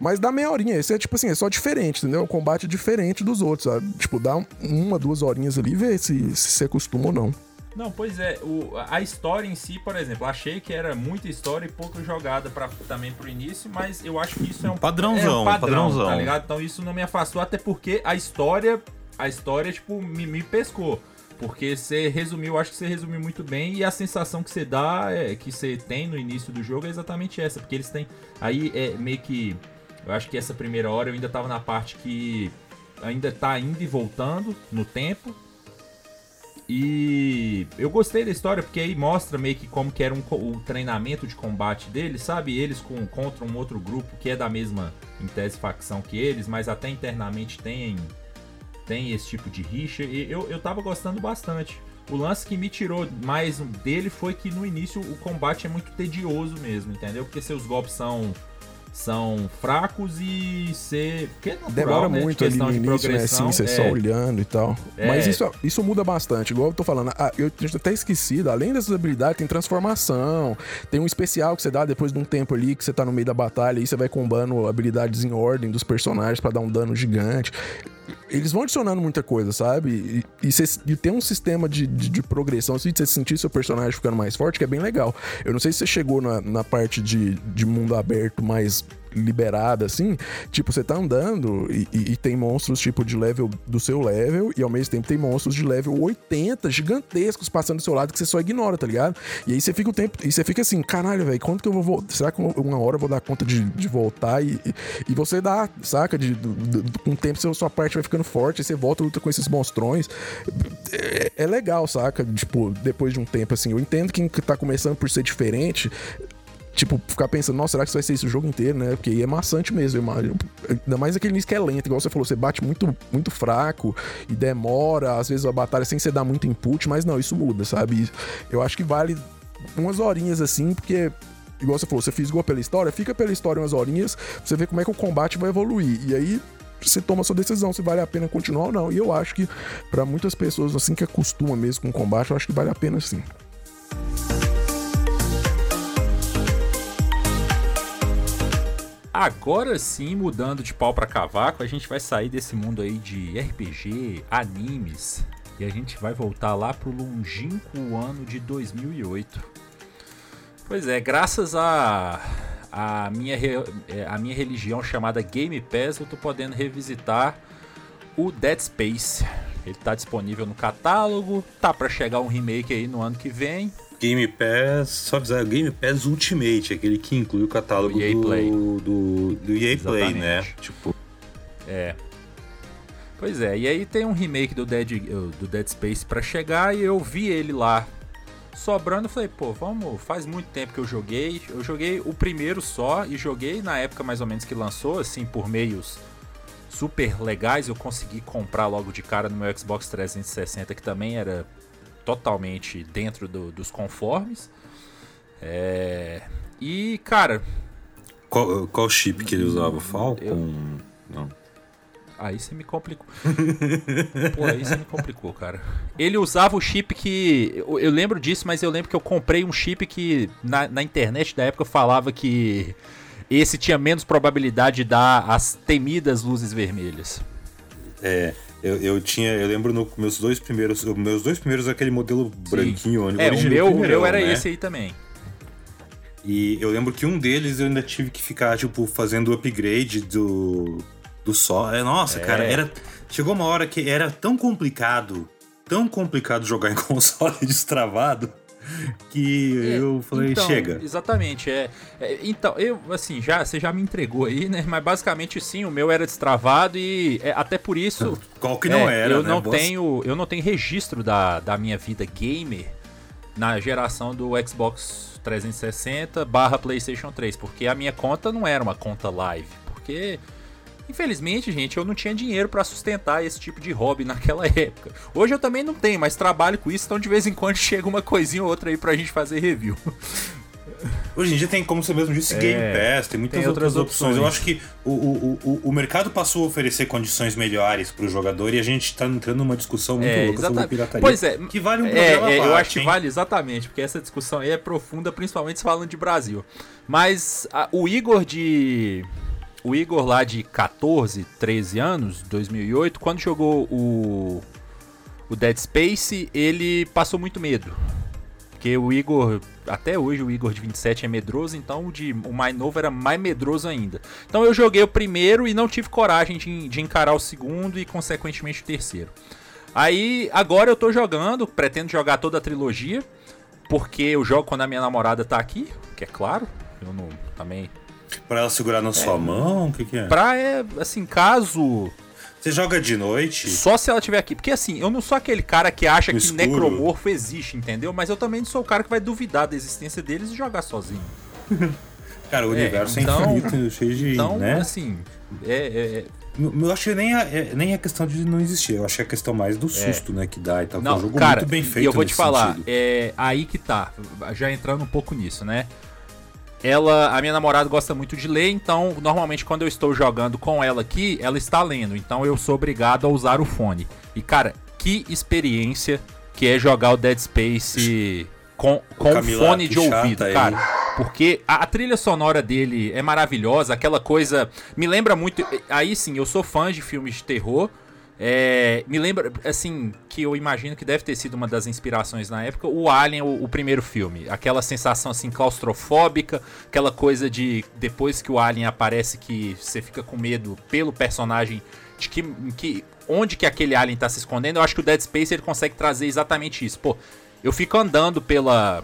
Mas dá meia horinha, esse é tipo assim, é só diferente, entendeu? O combate é diferente dos outros, sabe? Tipo, dá uma, duas horinhas ali e vê se, se você acostuma ou não. Não, pois é, o, a história em si, por exemplo, achei que era muita história e pouca jogada para também pro início, mas eu acho que isso é um padrãozão, é um padrão, padrãozão. tá ligado? Então isso não me afastou, até porque a história, a história, tipo, me, me pescou. Porque você resumiu, acho que você resumiu muito bem e a sensação que você dá, é, que você tem no início do jogo é exatamente essa, porque eles têm aí é meio que eu acho que essa primeira hora eu ainda tava na parte que ainda tá indo e voltando no tempo. E eu gostei da história porque aí mostra meio que como que era um, o treinamento de combate deles, sabe? Eles com, contra um outro grupo que é da mesma, em tese, facção que eles, mas até internamente tem tem esse tipo de rixa e eu, eu tava gostando bastante. O lance que me tirou mais dele foi que no início o combate é muito tedioso mesmo, entendeu? Porque seus golpes são são fracos e ser. É natural, Demora né? muito ali no início, né? Assim, você é. só olhando e tal. É. Mas isso, isso muda bastante. Igual eu tô falando, ah, eu tinha até esquecido, além dessas habilidades, tem transformação. Tem um especial que você dá depois de um tempo ali que você tá no meio da batalha e você vai combando habilidades em ordem dos personagens para dar um dano gigante eles vão adicionando muita coisa, sabe? E, e, cê, e tem um sistema de, de, de, progressão, assim, de você sentir seu personagem ficando mais forte, que é bem legal. Eu não sei se você chegou na, na parte de, de mundo aberto mais liberada, assim, tipo, você tá andando e, e, e, tem monstros, tipo, de level do seu level, e ao mesmo tempo tem monstros de level 80, gigantescos, passando do seu lado, que você só ignora, tá ligado? E aí você fica o tempo, e você fica assim, caralho, velho, quanto que eu vou voltar? Será que uma hora eu vou dar conta de, de voltar? E, e, você dá, saca? De, de, com o tempo sua parte vai ficando forte, aí você volta luta com esses monstrões. É, é legal, saca? Tipo, depois de um tempo, assim, eu entendo que tá começando por ser diferente, tipo, ficar pensando, nossa, será que isso vai ser isso o jogo inteiro, né? Porque aí é maçante mesmo, ainda mais aquele início que é lento, igual você falou, você bate muito, muito fraco e demora, às vezes a batalha sem você dar muito input, mas não, isso muda, sabe? Eu acho que vale umas horinhas assim, porque igual você falou, você fisgou pela história, fica pela história umas horinhas, você vê como é que o combate vai evoluir. E aí você toma sua decisão se vale a pena continuar ou não. E eu acho que para muitas pessoas assim que acostuma mesmo com o combate, eu acho que vale a pena sim. Agora sim, mudando de pau para cavaco, a gente vai sair desse mundo aí de RPG, animes, e a gente vai voltar lá pro longínquo ano de 2008. Pois é, graças a a minha, é, a minha religião chamada Game Pass, eu tô podendo revisitar o Dead Space. Ele tá disponível no catálogo, tá para chegar um remake aí no ano que vem. Game Pass, só avisar, Game Pass Ultimate, aquele que inclui o catálogo do EA Play, do, do, do EA Play né? Tipo. É. Pois é, e aí tem um remake do Dead, do Dead Space para chegar e eu vi ele lá sobrando, eu falei, pô, vamos, faz muito tempo que eu joguei. Eu joguei o primeiro só e joguei na época mais ou menos que lançou, assim, por meios super legais. Eu consegui comprar logo de cara no meu Xbox 360, que também era totalmente dentro do, dos conformes. É... E, cara. Qual, qual chip que ele usava? Falcon? Eu... Não. Aí você me complicou. *laughs* Pô, aí você me complicou, cara. Ele usava o chip que. Eu, eu, lembro disso, mas eu lembro que eu comprei um chip que na, na internet da época falava que esse tinha menos probabilidade de dar as temidas luzes vermelhas. É. Eu, eu tinha, eu lembro nos meus dois primeiros, meus dois primeiros aquele modelo Sim. branquinho, É, o meu, o meu era né? esse aí também. E eu lembro que um deles eu ainda tive que ficar tipo fazendo o upgrade do do sol. É, nossa, é. cara, era chegou uma hora que era tão complicado, tão complicado jogar em *laughs* console destravado *laughs* que é, eu falei, então, chega. Exatamente, é, é, Então, eu, assim, já, você já me entregou aí, né? Mas basicamente sim, o meu era destravado e é, até por isso. *laughs* Qual que não é, era, eu né, não tenho Eu não tenho registro da, da minha vida gamer na geração do Xbox 360 barra PlayStation 3, porque a minha conta não era uma conta live, porque Infelizmente, gente, eu não tinha dinheiro para sustentar esse tipo de hobby naquela *laughs* época. Hoje eu também não tenho, mas trabalho com isso, então de vez em quando *laughs* chega uma coisinha ou outra aí pra gente fazer review. Hoje em dia tem, como você mesmo disse, é, Game Pass, tem muitas tem outras, outras opções. opções. Eu acho que o, o, o, o mercado passou a oferecer condições melhores para o jogador e a gente está entrando numa discussão muito é, louca sobre pirataria. Pois é, que vale um é, programa é, Eu acho que vale exatamente, porque essa discussão aí é profunda, principalmente falando de Brasil. Mas a, o Igor de o Igor lá de 14, 13 anos, 2008, quando jogou o, o Dead Space, ele passou muito medo. Porque o Igor, até hoje o Igor de 27 é medroso, então o, de, o mais novo era mais medroso ainda. Então eu joguei o primeiro e não tive coragem de, de encarar o segundo e consequentemente o terceiro. Aí agora eu tô jogando, pretendo jogar toda a trilogia, porque eu jogo quando a minha namorada tá aqui, que é claro, eu não também Pra ela segurar na é. sua mão? O que, que é? Pra, é, assim, caso. Você joga de noite? Só se ela estiver aqui. Porque assim, eu não sou aquele cara que acha no que escuro. necromorfo existe, entendeu? Mas eu também não sou o cara que vai duvidar da existência deles e jogar sozinho. *laughs* cara, o é, universo é então, é infinito, cheio de. Então, né? assim. É, é, é eu acho que nem a, é, nem a questão de não existir, eu acho que é a questão mais do susto, né, que dá e tal. Não, é um jogo cara, muito bem feito. E eu vou te falar, sentido. é aí que tá, já entrando um pouco nisso, né? Ela, a minha namorada gosta muito de ler, então normalmente quando eu estou jogando com ela aqui, ela está lendo, então eu sou obrigado a usar o fone. E cara, que experiência que é jogar o Dead Space com, com fone de ouvido, cara. Porque a, a, trilha sonora dele é maravilhosa, aquela coisa. Me lembra muito. Aí sim, eu sou fã de filmes de terror. É, me lembra, assim, que eu imagino que deve ter sido uma das inspirações na época, o Alien, o, o, primeiro filme. Aquela sensação, assim, claustrofóbica, aquela coisa de depois que o Alien aparece que você fica com medo pelo personagem, de que, que onde que aquele Alien tá se escondendo. Eu acho que o Dead Space ele consegue trazer exatamente isso. Pô, eu fico andando pela.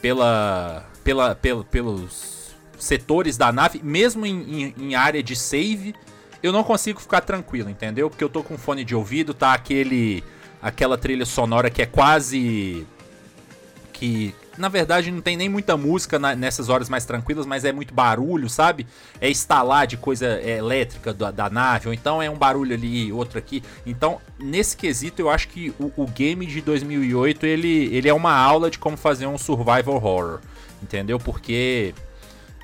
pela. pela, pela pelos setores da nave, mesmo em, em, em área de save eu não consigo ficar tranquilo, entendeu? Porque eu tô com fone de ouvido, tá aquele aquela trilha sonora que é quase que na verdade não tem nem muita música na, nessas horas mais tranquilas, mas é muito barulho, sabe? É instalar de coisa é, elétrica da, da, nave, ou então é um barulho ali, outro aqui. Então, nesse quesito, eu acho que o, o, game de 2008 ele, ele é uma aula de como fazer um survival horror, entendeu? Porque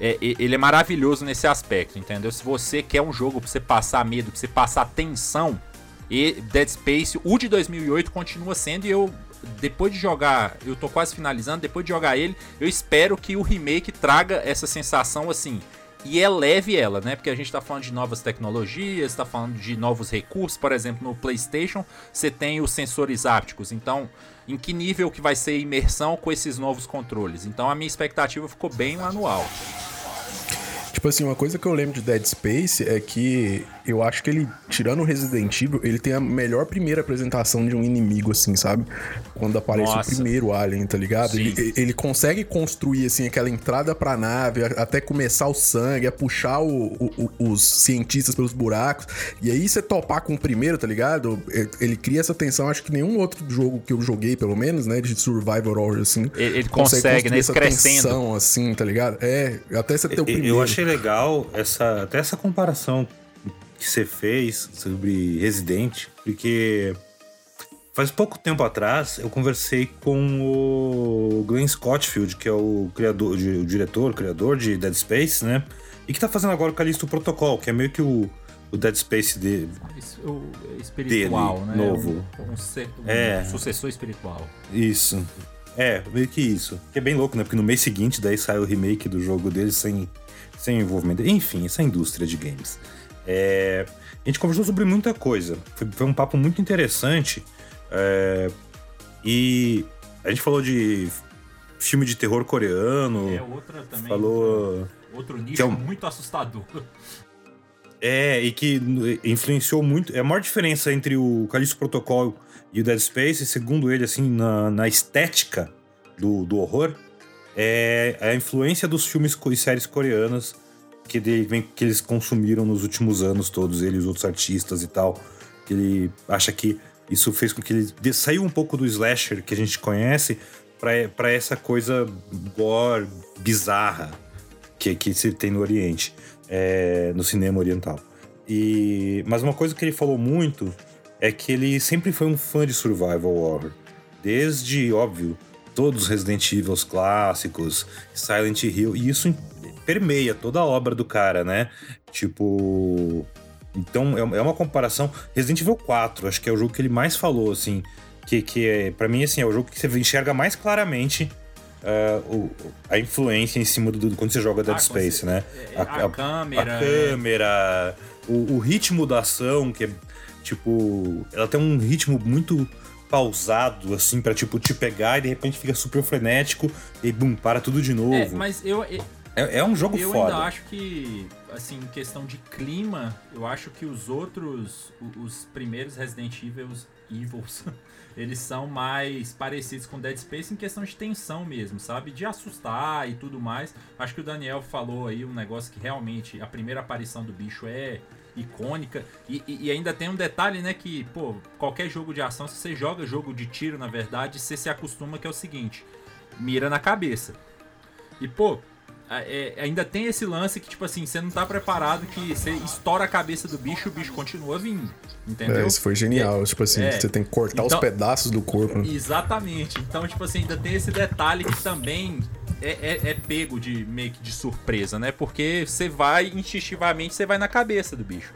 é, ele é maravilhoso nesse aspecto, entendeu? Se você quer um jogo pra você passar medo, pra você passar tensão, e Dead Space, o de 2008 continua sendo e eu depois de jogar, eu tô quase finalizando, depois de jogar ele, eu espero que o remake traga essa sensação assim e eleve ela, né? Porque a gente está falando de novas tecnologias, está falando de novos recursos. Por exemplo, no PlayStation você tem os sensores ápticos. Então, em que nível que vai ser a imersão com esses novos controles? Então, a minha expectativa ficou bem lá no alto. Tipo assim, uma coisa que eu lembro de Dead Space é que eu acho que ele, tirando o Resident Evil, ele tem a melhor primeira apresentação de um inimigo, assim, sabe? Quando aparece Nossa. o primeiro Alien, tá ligado? Ele, ele, consegue construir, assim, aquela entrada pra nave, até começar o sangue, a puxar o, o, os cientistas pelos buracos. E aí você topar com o primeiro, tá ligado? Ele cria essa tensão, acho que nenhum outro jogo que eu joguei, pelo menos, né, de survival horror, assim. Ele, ele consegue, né? Essa crescendo. tensão, assim, tá ligado? É, até você ter o primeiro. Eu achei legal essa, até essa comparação que você fez sobre Resident, porque faz pouco tempo atrás eu conversei com o Glenn Scottfield, que é o criador, o diretor, o criador de Dead Space, né? E que tá fazendo agora o Callisto Protocol, que é meio que o, o Dead Space de, o espiritual, dele, né? Novo. Um, um, um é. sucessor espiritual. Isso. É, meio que isso. Que é bem louco, né? Porque no mês seguinte daí sai o remake do jogo dele sem, sem envolvimento. Enfim, essa indústria de games. É, a gente conversou sobre muita coisa. Foi, foi um papo muito interessante. É, e a gente falou de filme de terror coreano. É outra também. Falou. Outro nicho é um, muito assustador. É, e que influenciou muito. É a maior diferença entre o Calixto Protocol e o Dead Space, segundo ele, assim, na, na estética do, do horror, é a influência dos filmes e séries coreanas que, ele, que eles consumiram nos últimos anos todos, ele e os outros artistas e tal. Que ele acha que isso fez com que ele saiu um pouco do slasher que a gente conhece para essa coisa gore, bizarra que, que se tem no Oriente, é, no cinema oriental. E, mas uma coisa que ele falou muito é que ele sempre foi um fã de survival horror. Desde, óbvio, todos os Resident Evil clássicos, Silent Hill, e isso permeia toda a obra do cara, né? Tipo. Então é, é uma comparação. Resident Evil 4, acho que é o jogo que ele mais falou, assim. Que, que é, pra mim, assim, é o jogo que você enxerga mais claramente Uh, o, a influência em cima do, do quando você joga Dead ah, Space, né? A, a, a, câmera. A câmera, o, o, ritmo da ação, que é tipo. Ela tem um ritmo muito pausado, assim, para tipo, te pegar e de repente fica super frenético e bum, para tudo de novo. É, mas eu, é, é um jogo eu foda. Eu ainda acho que, assim, em questão de clima, eu acho que os outros, os primeiros Resident Evil, Evils, *laughs* eles são mais parecidos com Dead Space em questão de tensão mesmo, sabe? De assustar e tudo mais. Acho que o Daniel falou aí um negócio que realmente a primeira aparição do bicho é icônica. E, e, e, ainda tem um detalhe, né? Que, pô, qualquer jogo de ação, se você joga jogo de tiro, na verdade, você se acostuma que é o seguinte: mira na cabeça. E, pô, é, ainda tem esse lance que, tipo assim, você não tá preparado que você estoura a cabeça do bicho o bicho continua vindo. Entendeu? É, isso foi genial. É, tipo assim, é, você tem que cortar então, os pedaços do corpo. Exatamente. Então, tipo assim, ainda tem esse detalhe que também é, é, é, pego de meio que de surpresa, né? Porque você vai, instintivamente, você vai na cabeça do bicho.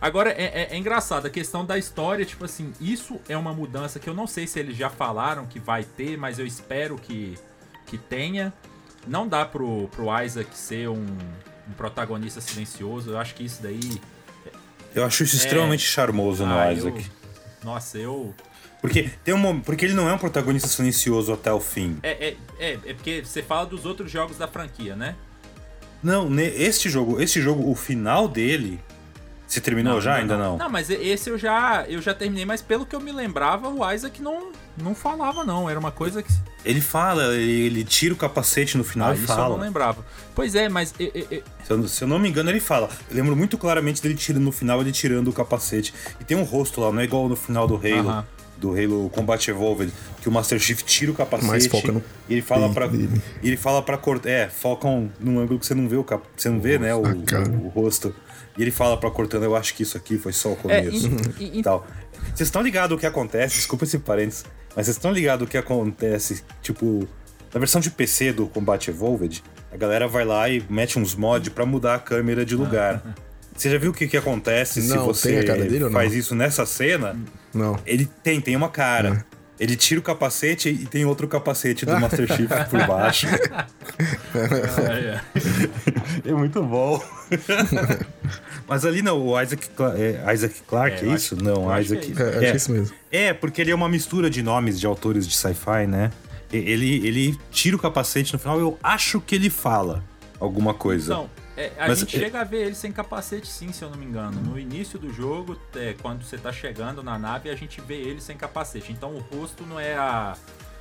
Agora, é, é, é, engraçado, a questão da história, tipo assim, isso é uma mudança que eu não sei se eles já falaram que vai ter, mas eu espero que, que tenha não dá pro, pro Isaac ser um, um protagonista silencioso. Eu acho que isso daí. Eu acho isso é... extremamente charmoso no ah, Isaac. Eu... Nossa, eu. Porque, tem um, porque ele não é um protagonista silencioso até o fim. É, é, é, é porque você fala dos outros jogos da franquia, né? Não, este jogo, este jogo, o final dele você terminou não, já? Não, Ainda não. não. mas esse eu já, eu já terminei, mas pelo que eu me lembrava, o Isaac não, não falava, não. Era uma coisa que. Ele fala, ele, ele tira o capacete no final ah, e isso fala. eu não lembrava. Pois é, mas. Eu, eu... Se, eu, se, eu, não me engano, ele fala. Eu lembro muito claramente dele tirando no final, ele tirando o capacete. E tem um rosto lá, não é igual no final do Halo. Uh -huh. Do Halo Combat Evolved, que o Master Chief tira o capacete Mas foca no e ele fala para ele fala para cortar, é, focam num ângulo que você não vê o cap, você não vê, né, o, o, o rosto. E ele fala pra Cortana, eu acho que isso aqui foi só o começo. É, *laughs* e, e, tal. Vocês estão ligados o que acontece? Desculpa esse parênteses. Mas vocês estão ligados o que acontece, tipo, na versão de PC do Combat Evolved, a galera vai lá e mete uns mods para mudar a câmera de lugar. Você já viu o que, que acontece não, se você dele, faz isso nessa cena? Não. Ele tem, tem uma cara. É. ele tira o capacete e tem outro capacete do Master Chief por baixo. *laughs* é muito bom. Mas ali não, o Isaac, é, Isaac Clarke, é, é isso? Não, Isaac. É, é, é, isso mesmo. É, porque ele é uma mistura de nomes de autores de sci-fi, né? Ele, ele tira o capacete no final, eu acho que ele fala alguma coisa. Então, é, a Mas, gente é... chega a ver ele sem capacete sim, se eu não me engano. No início do jogo, é, quando você tá chegando na nave, a gente vê ele sem capacete. Então o rosto não é a.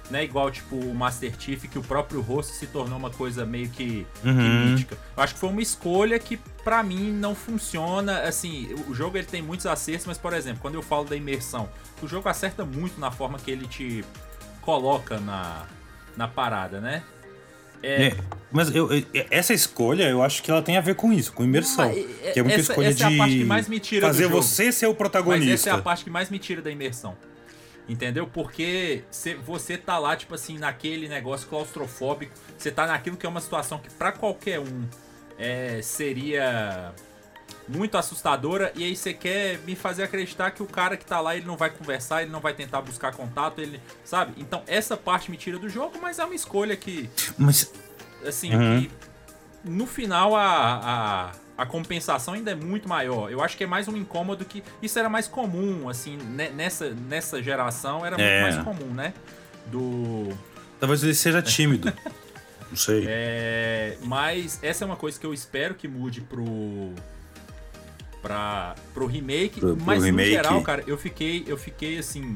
Não é igual, tipo, o Master Chief, que o próprio rosto se tornou uma coisa meio que, uhum. que mítica. Eu acho que foi uma escolha que, para mim, não funciona. Assim, o jogo ele tem muitos acertos, mas, por exemplo, quando eu falo da imersão, o jogo acerta muito na forma que ele te coloca na, na parada, né? É. é. mas eu, essa escolha, eu acho que ela tem a ver com isso, com imersão. Ah, que é uma essa, escolha essa de é fazer você ser o protagonista. Mas essa é a parte que mais me tira da imersão. Entendeu? Porque você tá lá, tipo assim, naquele negócio claustrofóbico, você tá naquilo que é uma situação que para qualquer um é, seria muito assustadora e aí você quer me fazer acreditar que o cara que tá lá ele não vai conversar, ele não vai tentar buscar contato, ele, sabe? Então essa parte me tira do jogo, mas é uma escolha que mas assim, uhum. que, no final a, a a compensação ainda é muito maior. Eu acho que é mais um incômodo que isso era mais comum, assim, nessa, nessa geração era é. muito mais comum, né? Do Talvez ele seja tímido. *laughs* Não sei. É, mas essa é uma coisa que eu espero que mude pro para pro remake, pro, pro mas remake. no geral, cara, eu fiquei eu fiquei assim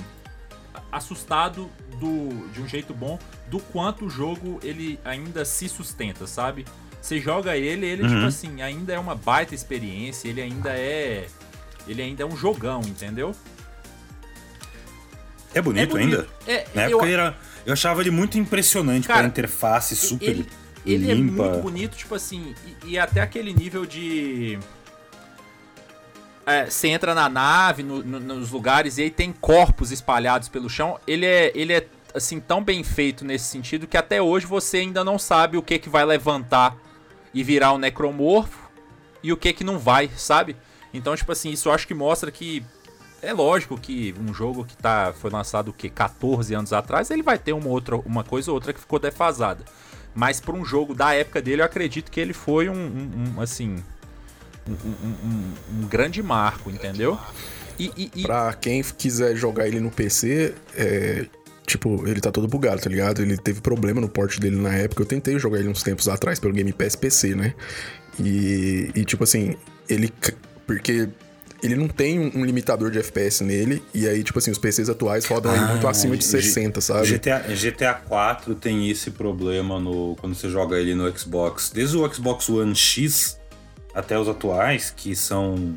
assustado do de um jeito bom do quanto o jogo ele ainda se sustenta, sabe? Você joga ele, ele tipo uhum. tipo assim, ainda é uma baita experiência, ele ainda é ele ainda é um jogão, entendeu? É bonito, é bonito. ainda? É, Na época eu... era eu achava ele muito impressionante cara, a interface super ele, ele é limpa. é muito bonito, tipo assim, e, e até aquele nível de é, você entra na nave, no, no, nos lugares, e aí tem corpos espalhados pelo chão. Ele é, ele é assim tão bem feito nesse sentido que até hoje você ainda não sabe o que que vai levantar e virar um necromorfo e o que que não vai, sabe? Então, tipo assim, isso eu acho que mostra que é lógico que um jogo que tá foi lançado o que 14 anos atrás, ele vai ter uma outra uma coisa ou outra que ficou defasada. Mas para um jogo da época dele, eu acredito que ele foi um, um, um assim, um, um, um grande marco, entendeu? E, e, e... Pra quem quiser jogar ele no PC, é, tipo, ele tá todo bugado, tá ligado? Ele teve problema no porte dele na época. Eu tentei jogar ele uns tempos atrás pelo Game Pass PC, né? E, e tipo assim, ele. Porque ele não tem um limitador de FPS nele, e aí, tipo assim, os PCs atuais rodam ah, muito acima de 60, sabe? GTA, GTA 4 tem esse problema no quando você joga ele no Xbox. Desde o Xbox One X, até os atuais, que são.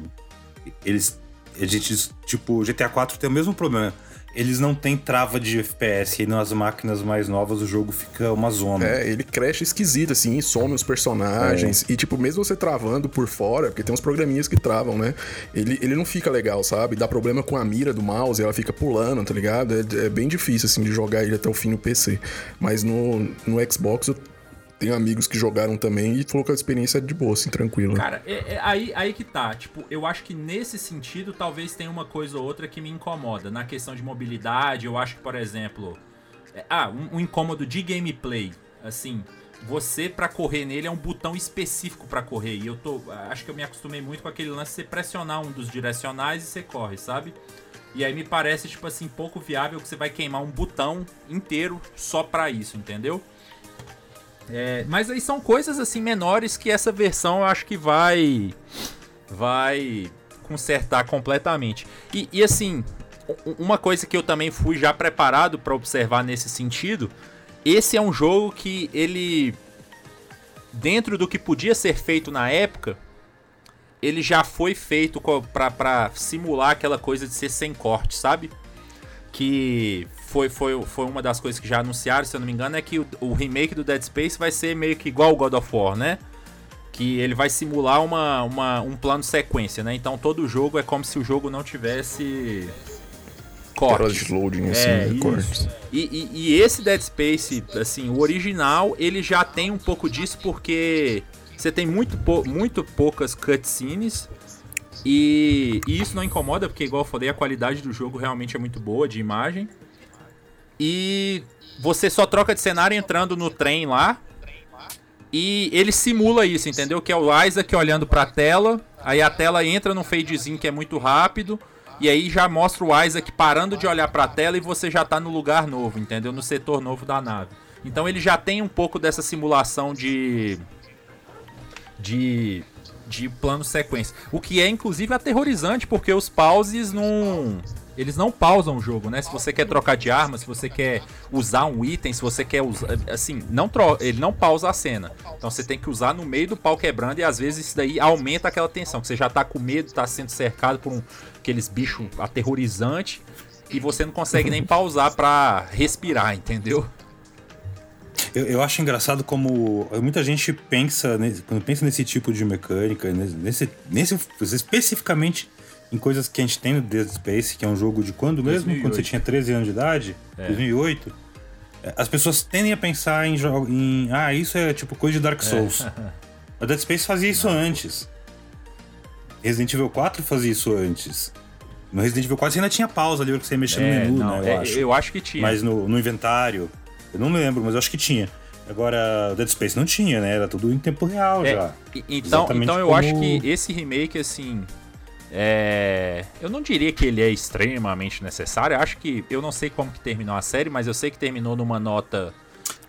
Eles. A gente, tipo, GTA 4 tem o mesmo problema. Eles não têm trava de FPS e nas máquinas mais novas o jogo fica uma zona. É, ele cresce esquisito, assim, some os personagens. É. E, tipo, mesmo você travando por fora, porque tem uns programinhas que travam, né? Ele, ele não fica legal, sabe? Dá problema com a mira do mouse, ela fica pulando, tá ligado? É, é bem difícil, assim, de jogar ele até o fim no PC. Mas no, no Xbox eu tenho amigos que jogaram também e falou que a experiência é de boa, assim, tranquila. Cara, é, é, aí, aí que tá. Tipo, eu acho que nesse sentido talvez tenha uma coisa ou outra que me incomoda. Na questão de mobilidade, eu acho que, por exemplo. É, ah, um, um, incômodo de gameplay. Assim, você para correr nele é um botão específico para correr. E eu tô. Acho que eu me acostumei muito com aquele lance de você pressionar um dos direcionais e você corre, sabe? E aí me parece, tipo assim, pouco viável que você vai queimar um botão inteiro só pra isso, entendeu? É, mas aí são coisas assim menores que essa versão eu acho que vai vai consertar completamente. E, e assim, uma coisa que eu também fui já preparado para observar nesse sentido, esse é um jogo que ele dentro do que podia ser feito na época, ele já foi feito para simular aquela coisa de ser sem corte, sabe? Que foi, foi, foi uma das coisas que já anunciaram, se eu não me engano, é que o, o, remake do Dead Space vai ser meio que igual o God of War, né? Que ele vai simular uma, uma, um plano sequência, né? Então todo jogo é como se o jogo não tivesse corte. loading, assim, é, cortes. E, e, e, esse Dead Space, assim, o original, ele já tem um pouco disso porque você tem muito, muito poucas cutscenes e, e, isso não incomoda, porque igual eu falei, a qualidade do jogo realmente é muito boa de imagem. E você só troca de cenário entrando no trem lá. E ele simula isso, entendeu? Que é o Isaac olhando pra tela. Aí a tela entra num fadezinho que é muito rápido. E aí já mostra o Isaac parando de olhar pra tela e você já tá no lugar novo, entendeu? No setor novo da nave. Então ele já tem um pouco dessa simulação de. de. de plano sequência. O que é inclusive aterrorizante, porque os pauses não eles não pausam o jogo, né? Se você quer trocar de arma, se você quer usar um item, se você quer usar. Assim, não tro... ele não pausa a cena. Então você tem que usar no meio do pau quebrando e às vezes isso daí aumenta aquela tensão. Que você já tá com medo, tá sendo cercado por um... aqueles bichos aterrorizantes e você não consegue nem pausar para respirar, entendeu? Eu, eu, acho engraçado como muita gente pensa, quando pensa nesse tipo de mecânica, nesse, nesse especificamente em coisas que a gente tem no Dead Space, que é um jogo de quando mesmo? 2008. Quando você tinha 13 anos de idade? É. 2008. É, as pessoas tendem a pensar em, em. Ah, isso é tipo coisa de Dark é. Souls. *laughs* É. A Dead Space fazia isso Não. antes. Resident Evil 4 fazia isso antes. No Resident Evil 4 você ainda tinha pausa ali que você mexia é, no menu, não, né? Eu, é, acho. eu acho que tinha. Mas no, no inventário. Eu não lembro, mas eu acho que tinha. Agora, Dead Space não tinha, né? Era tudo em tempo real é, já. Então, então eu como... acho que esse remake, assim, é, eu não diria que ele é extremamente necessário. Eu acho que. Eu não sei como que terminou a série, mas eu sei que terminou numa nota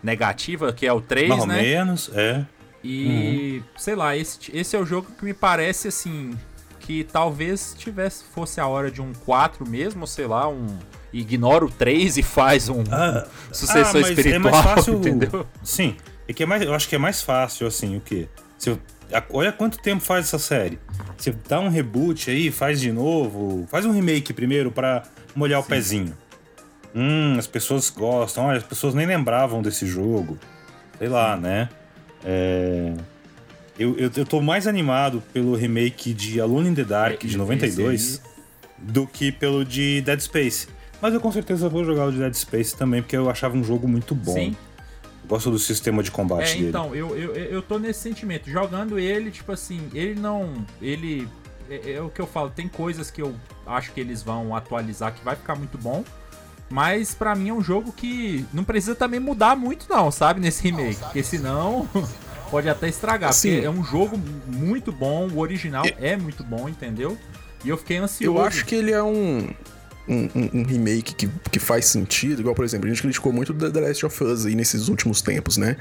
negativa, que é o 3, Mais né? Mais ou menos, é. E, uhum. sei lá, esse, esse é o jogo que me parece assim. Que talvez tivesse fosse a hora de um 4 mesmo, sei lá, um. Ignora o 3 e faz um ah, sucessor ah, espiritual, é *laughs* fácil, entendeu? Sim. É que é mais, eu acho que é mais fácil, assim, o quê? Se eu, olha quanto tempo faz essa série. Você dá um reboot aí, faz de novo, faz um remake primeiro para molhar Sim. o pezinho. Hum, as pessoas gostam, olha, as pessoas nem lembravam desse jogo. Sei lá, né? É... Eu, eu, eu tô mais animado pelo remake de Alone in the Dark, de 92, do que pelo de Dead Space. Mas eu com certeza vou jogar o de Dead Space também, porque eu achava um jogo muito bom. Sim. Gosto do sistema de combate é, dele. Então, eu, eu, eu tô nesse sentimento. Jogando ele, tipo assim, ele não. Ele. É, é, o que eu falo, tem coisas que eu acho que eles vão atualizar que vai ficar muito bom. Mas para mim é um jogo que não precisa também mudar muito, não, sabe? Nesse remake. Porque senão *laughs* pode até estragar. Assim, porque é um jogo muito bom, o original é muito bom, entendeu? E eu fiquei ansioso. Eu acho que ele é um um, um, remake que, que faz sentido, igual, por exemplo, a gente criticou muito The Last of Us aí nesses últimos tempos, né?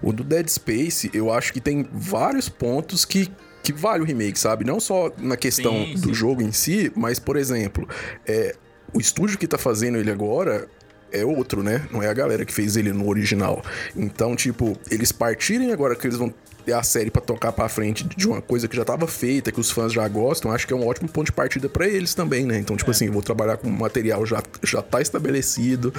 O do Dead Space, eu acho que tem vários pontos que, que vale o remake, sabe? Não só na questão sim, do sim. jogo em si, mas, por exemplo, é, o estúdio que tá fazendo ele agora é outro, né? Não é a galera que fez ele no original. Então, tipo, eles partirem agora que eles vão ter a série para tocar para frente de uma coisa que já estava feita, que os fãs já gostam, acho que é um ótimo ponto de partida para eles também, né? Então, tipo é. assim, vou trabalhar com material já já tá estabelecido,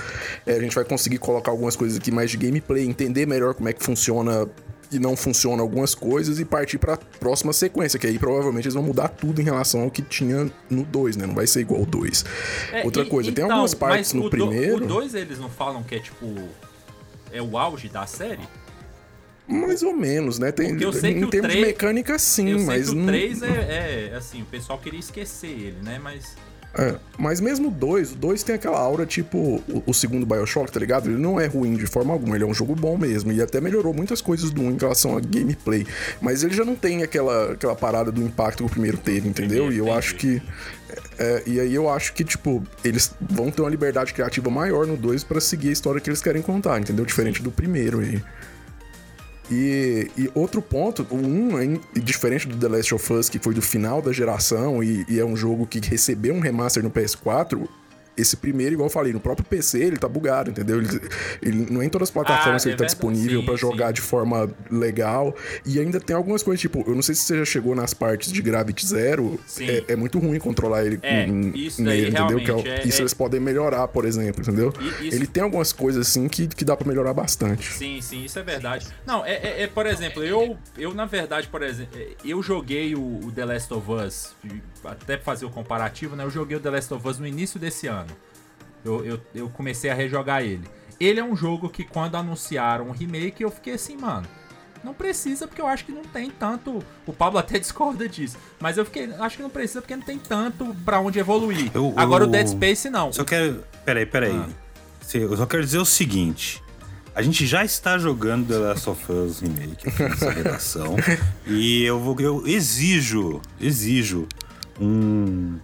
é, a gente vai conseguir colocar algumas coisas aqui mais de gameplay, entender melhor como é que funciona e não funciona algumas coisas e partir para próxima sequência, que aí provavelmente eles vão mudar tudo em relação ao que tinha no 2, né? Não vai ser igual o 2. É, Outra e, coisa, então, tem algumas partes no primeiro. Do, o 2 eles não falam que é tipo é o auge da série? Mais ou menos, né? Tem, eu sei em termos 3, de mecânica, sim, eu mas. Sei que o 3 não... é, é, assim, o pessoal queria esquecer ele, né? Mas. É, mas mesmo o 2, o 2 tem aquela aura tipo o, o, segundo Bioshock, tá ligado? Ele não é ruim de forma alguma, ele é um jogo bom mesmo. E até melhorou muitas coisas do 1 em relação a gameplay. Mas ele já não tem aquela, aquela parada do impacto que o primeiro teve, entendeu? E eu acho que. É, e aí eu acho que, tipo, eles vão ter uma liberdade criativa maior no 2 para seguir a história que eles querem contar, entendeu? Diferente do primeiro aí. E, e, outro ponto, 1 é diferente do The Last of Us, que foi do final da geração e, e é um jogo que recebeu um remaster no PS4, esse primeiro, igual eu falei, no próprio PC ele tá bugado, entendeu? Ele, ele não é em todas as plataformas ah, ele é tá disponível para jogar sim. de forma legal. E ainda tem algumas coisas, tipo, eu não sei se você já chegou nas partes de Gravity Zero. É, é, muito ruim controlar ele é, isso nele, entendeu? Que é, é, isso eles podem melhorar, por exemplo, entendeu? Isso... Ele tem algumas coisas assim que, que dá para melhorar bastante. Sim, sim, isso é verdade. Não, é, é, é, por exemplo, eu, eu na verdade, por exemplo, eu joguei o, o The Last of Us, até fazer o comparativo, né? Eu joguei o The Last of Us no início desse ano. Eu, eu, eu comecei a rejogar ele. Ele é um jogo que quando anunciaram o remake eu fiquei assim, mano. Não precisa, porque eu acho que não tem tanto. O Pablo até *laughs* discorda disso. Mas eu fiquei. Acho que não precisa, porque não tem tanto para onde evoluir. Eu, Agora o Dead Space não. Só quero. Peraí, peraí. Ah. Eu só quero dizer o seguinte. A gente já está jogando The Last of Us Remake aqui nessa *laughs* redação. e eu vou. Eu exijo, exijo um.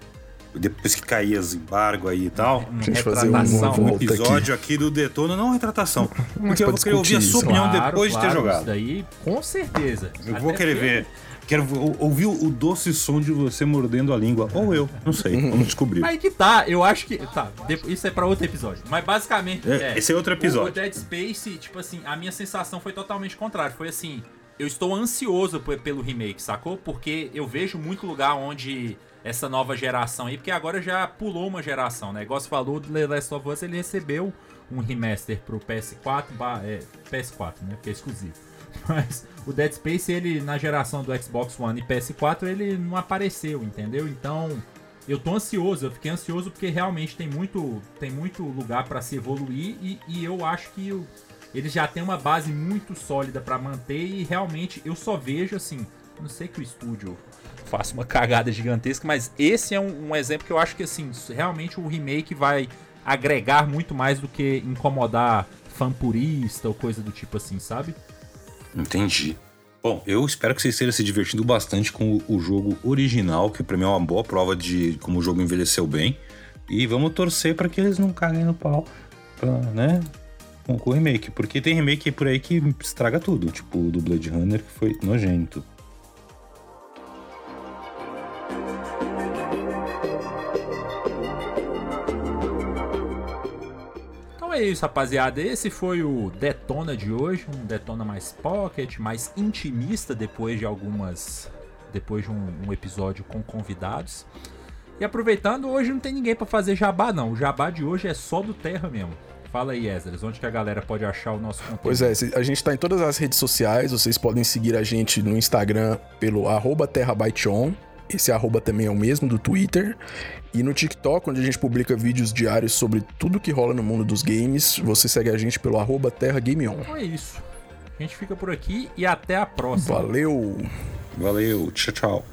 Depois que as embargo aí e tal. A gente fazer uma um episódio aqui. aqui. do Detona, não retratação. *laughs* Porque eu vou querer ouvir a sua isso. opinião Claro, depois de ter claro, jogado. Isso daí, com certeza. Eu Até vou querer porque- ver. Quero ou- ouvir o doce som de você mordendo a língua. Ou eu, não sei. *laughs* Vamos descobrir. Aí que tá, eu acho que. Tá, isso é pra outro episódio. Mas basicamente. É, esse é outro episódio. O, Dead Space, tipo assim, a minha sensação foi totalmente contrária. Foi assim. Eu estou ansioso pelo remake, sacou? Porque eu vejo muito lugar onde essa nova geração aí, porque agora já pulou uma geração, né? Igual você falou, o The Last of Us ele recebeu um remaster pro PS4, ba- é, PS4, né? Porque é exclusivo. *laughs* Mas o Dead Space, ele na geração do Xbox One e PS4, ele não apareceu, entendeu? Então, eu tô ansioso, eu fiquei ansioso porque realmente tem muito, tem muito lugar pra se evoluir e, e eu acho que eles já têm uma base muito sólida pra manter e realmente eu só vejo assim, não sei que o estúdio faça uma cagada gigantesca, mas esse é um, um exemplo que eu acho que assim, realmente o remake vai agregar muito mais do que incomodar fã purista ou coisa do tipo assim, sabe? Entendi. Bom, eu espero que vocês estejam se divertindo bastante com o, jogo original, que pra mim é uma boa prova de como o jogo envelheceu bem. E vamos torcer pra que eles não caguem no pau, pra, né? Com, com o remake. Porque tem remake por aí que estraga tudo, tipo o do Blade Runner, que foi nojento. É isso, rapaziada. Esse foi o Detona de hoje, um Detona mais pocket, mais intimista depois de algumas, depois de um, um episódio com convidados. E aproveitando, hoje não tem ninguém pra fazer jabá não. O jabá de hoje é só do Terra mesmo. Fala aí, Esdras, onde que a galera pode achar o nosso conteúdo? Pois é, a gente tá em todas as redes sociais, vocês podem seguir a gente no Instagram pelo TerraByteOn, esse arroba também é o mesmo do Twitter, e no TikTok, onde a gente publica vídeos diários sobre tudo que rola no mundo dos games, você segue a gente pelo arroba TerraGameOn. Então é isso. A gente fica por aqui e até a próxima. Valeu! Valeu, tchau, tchau.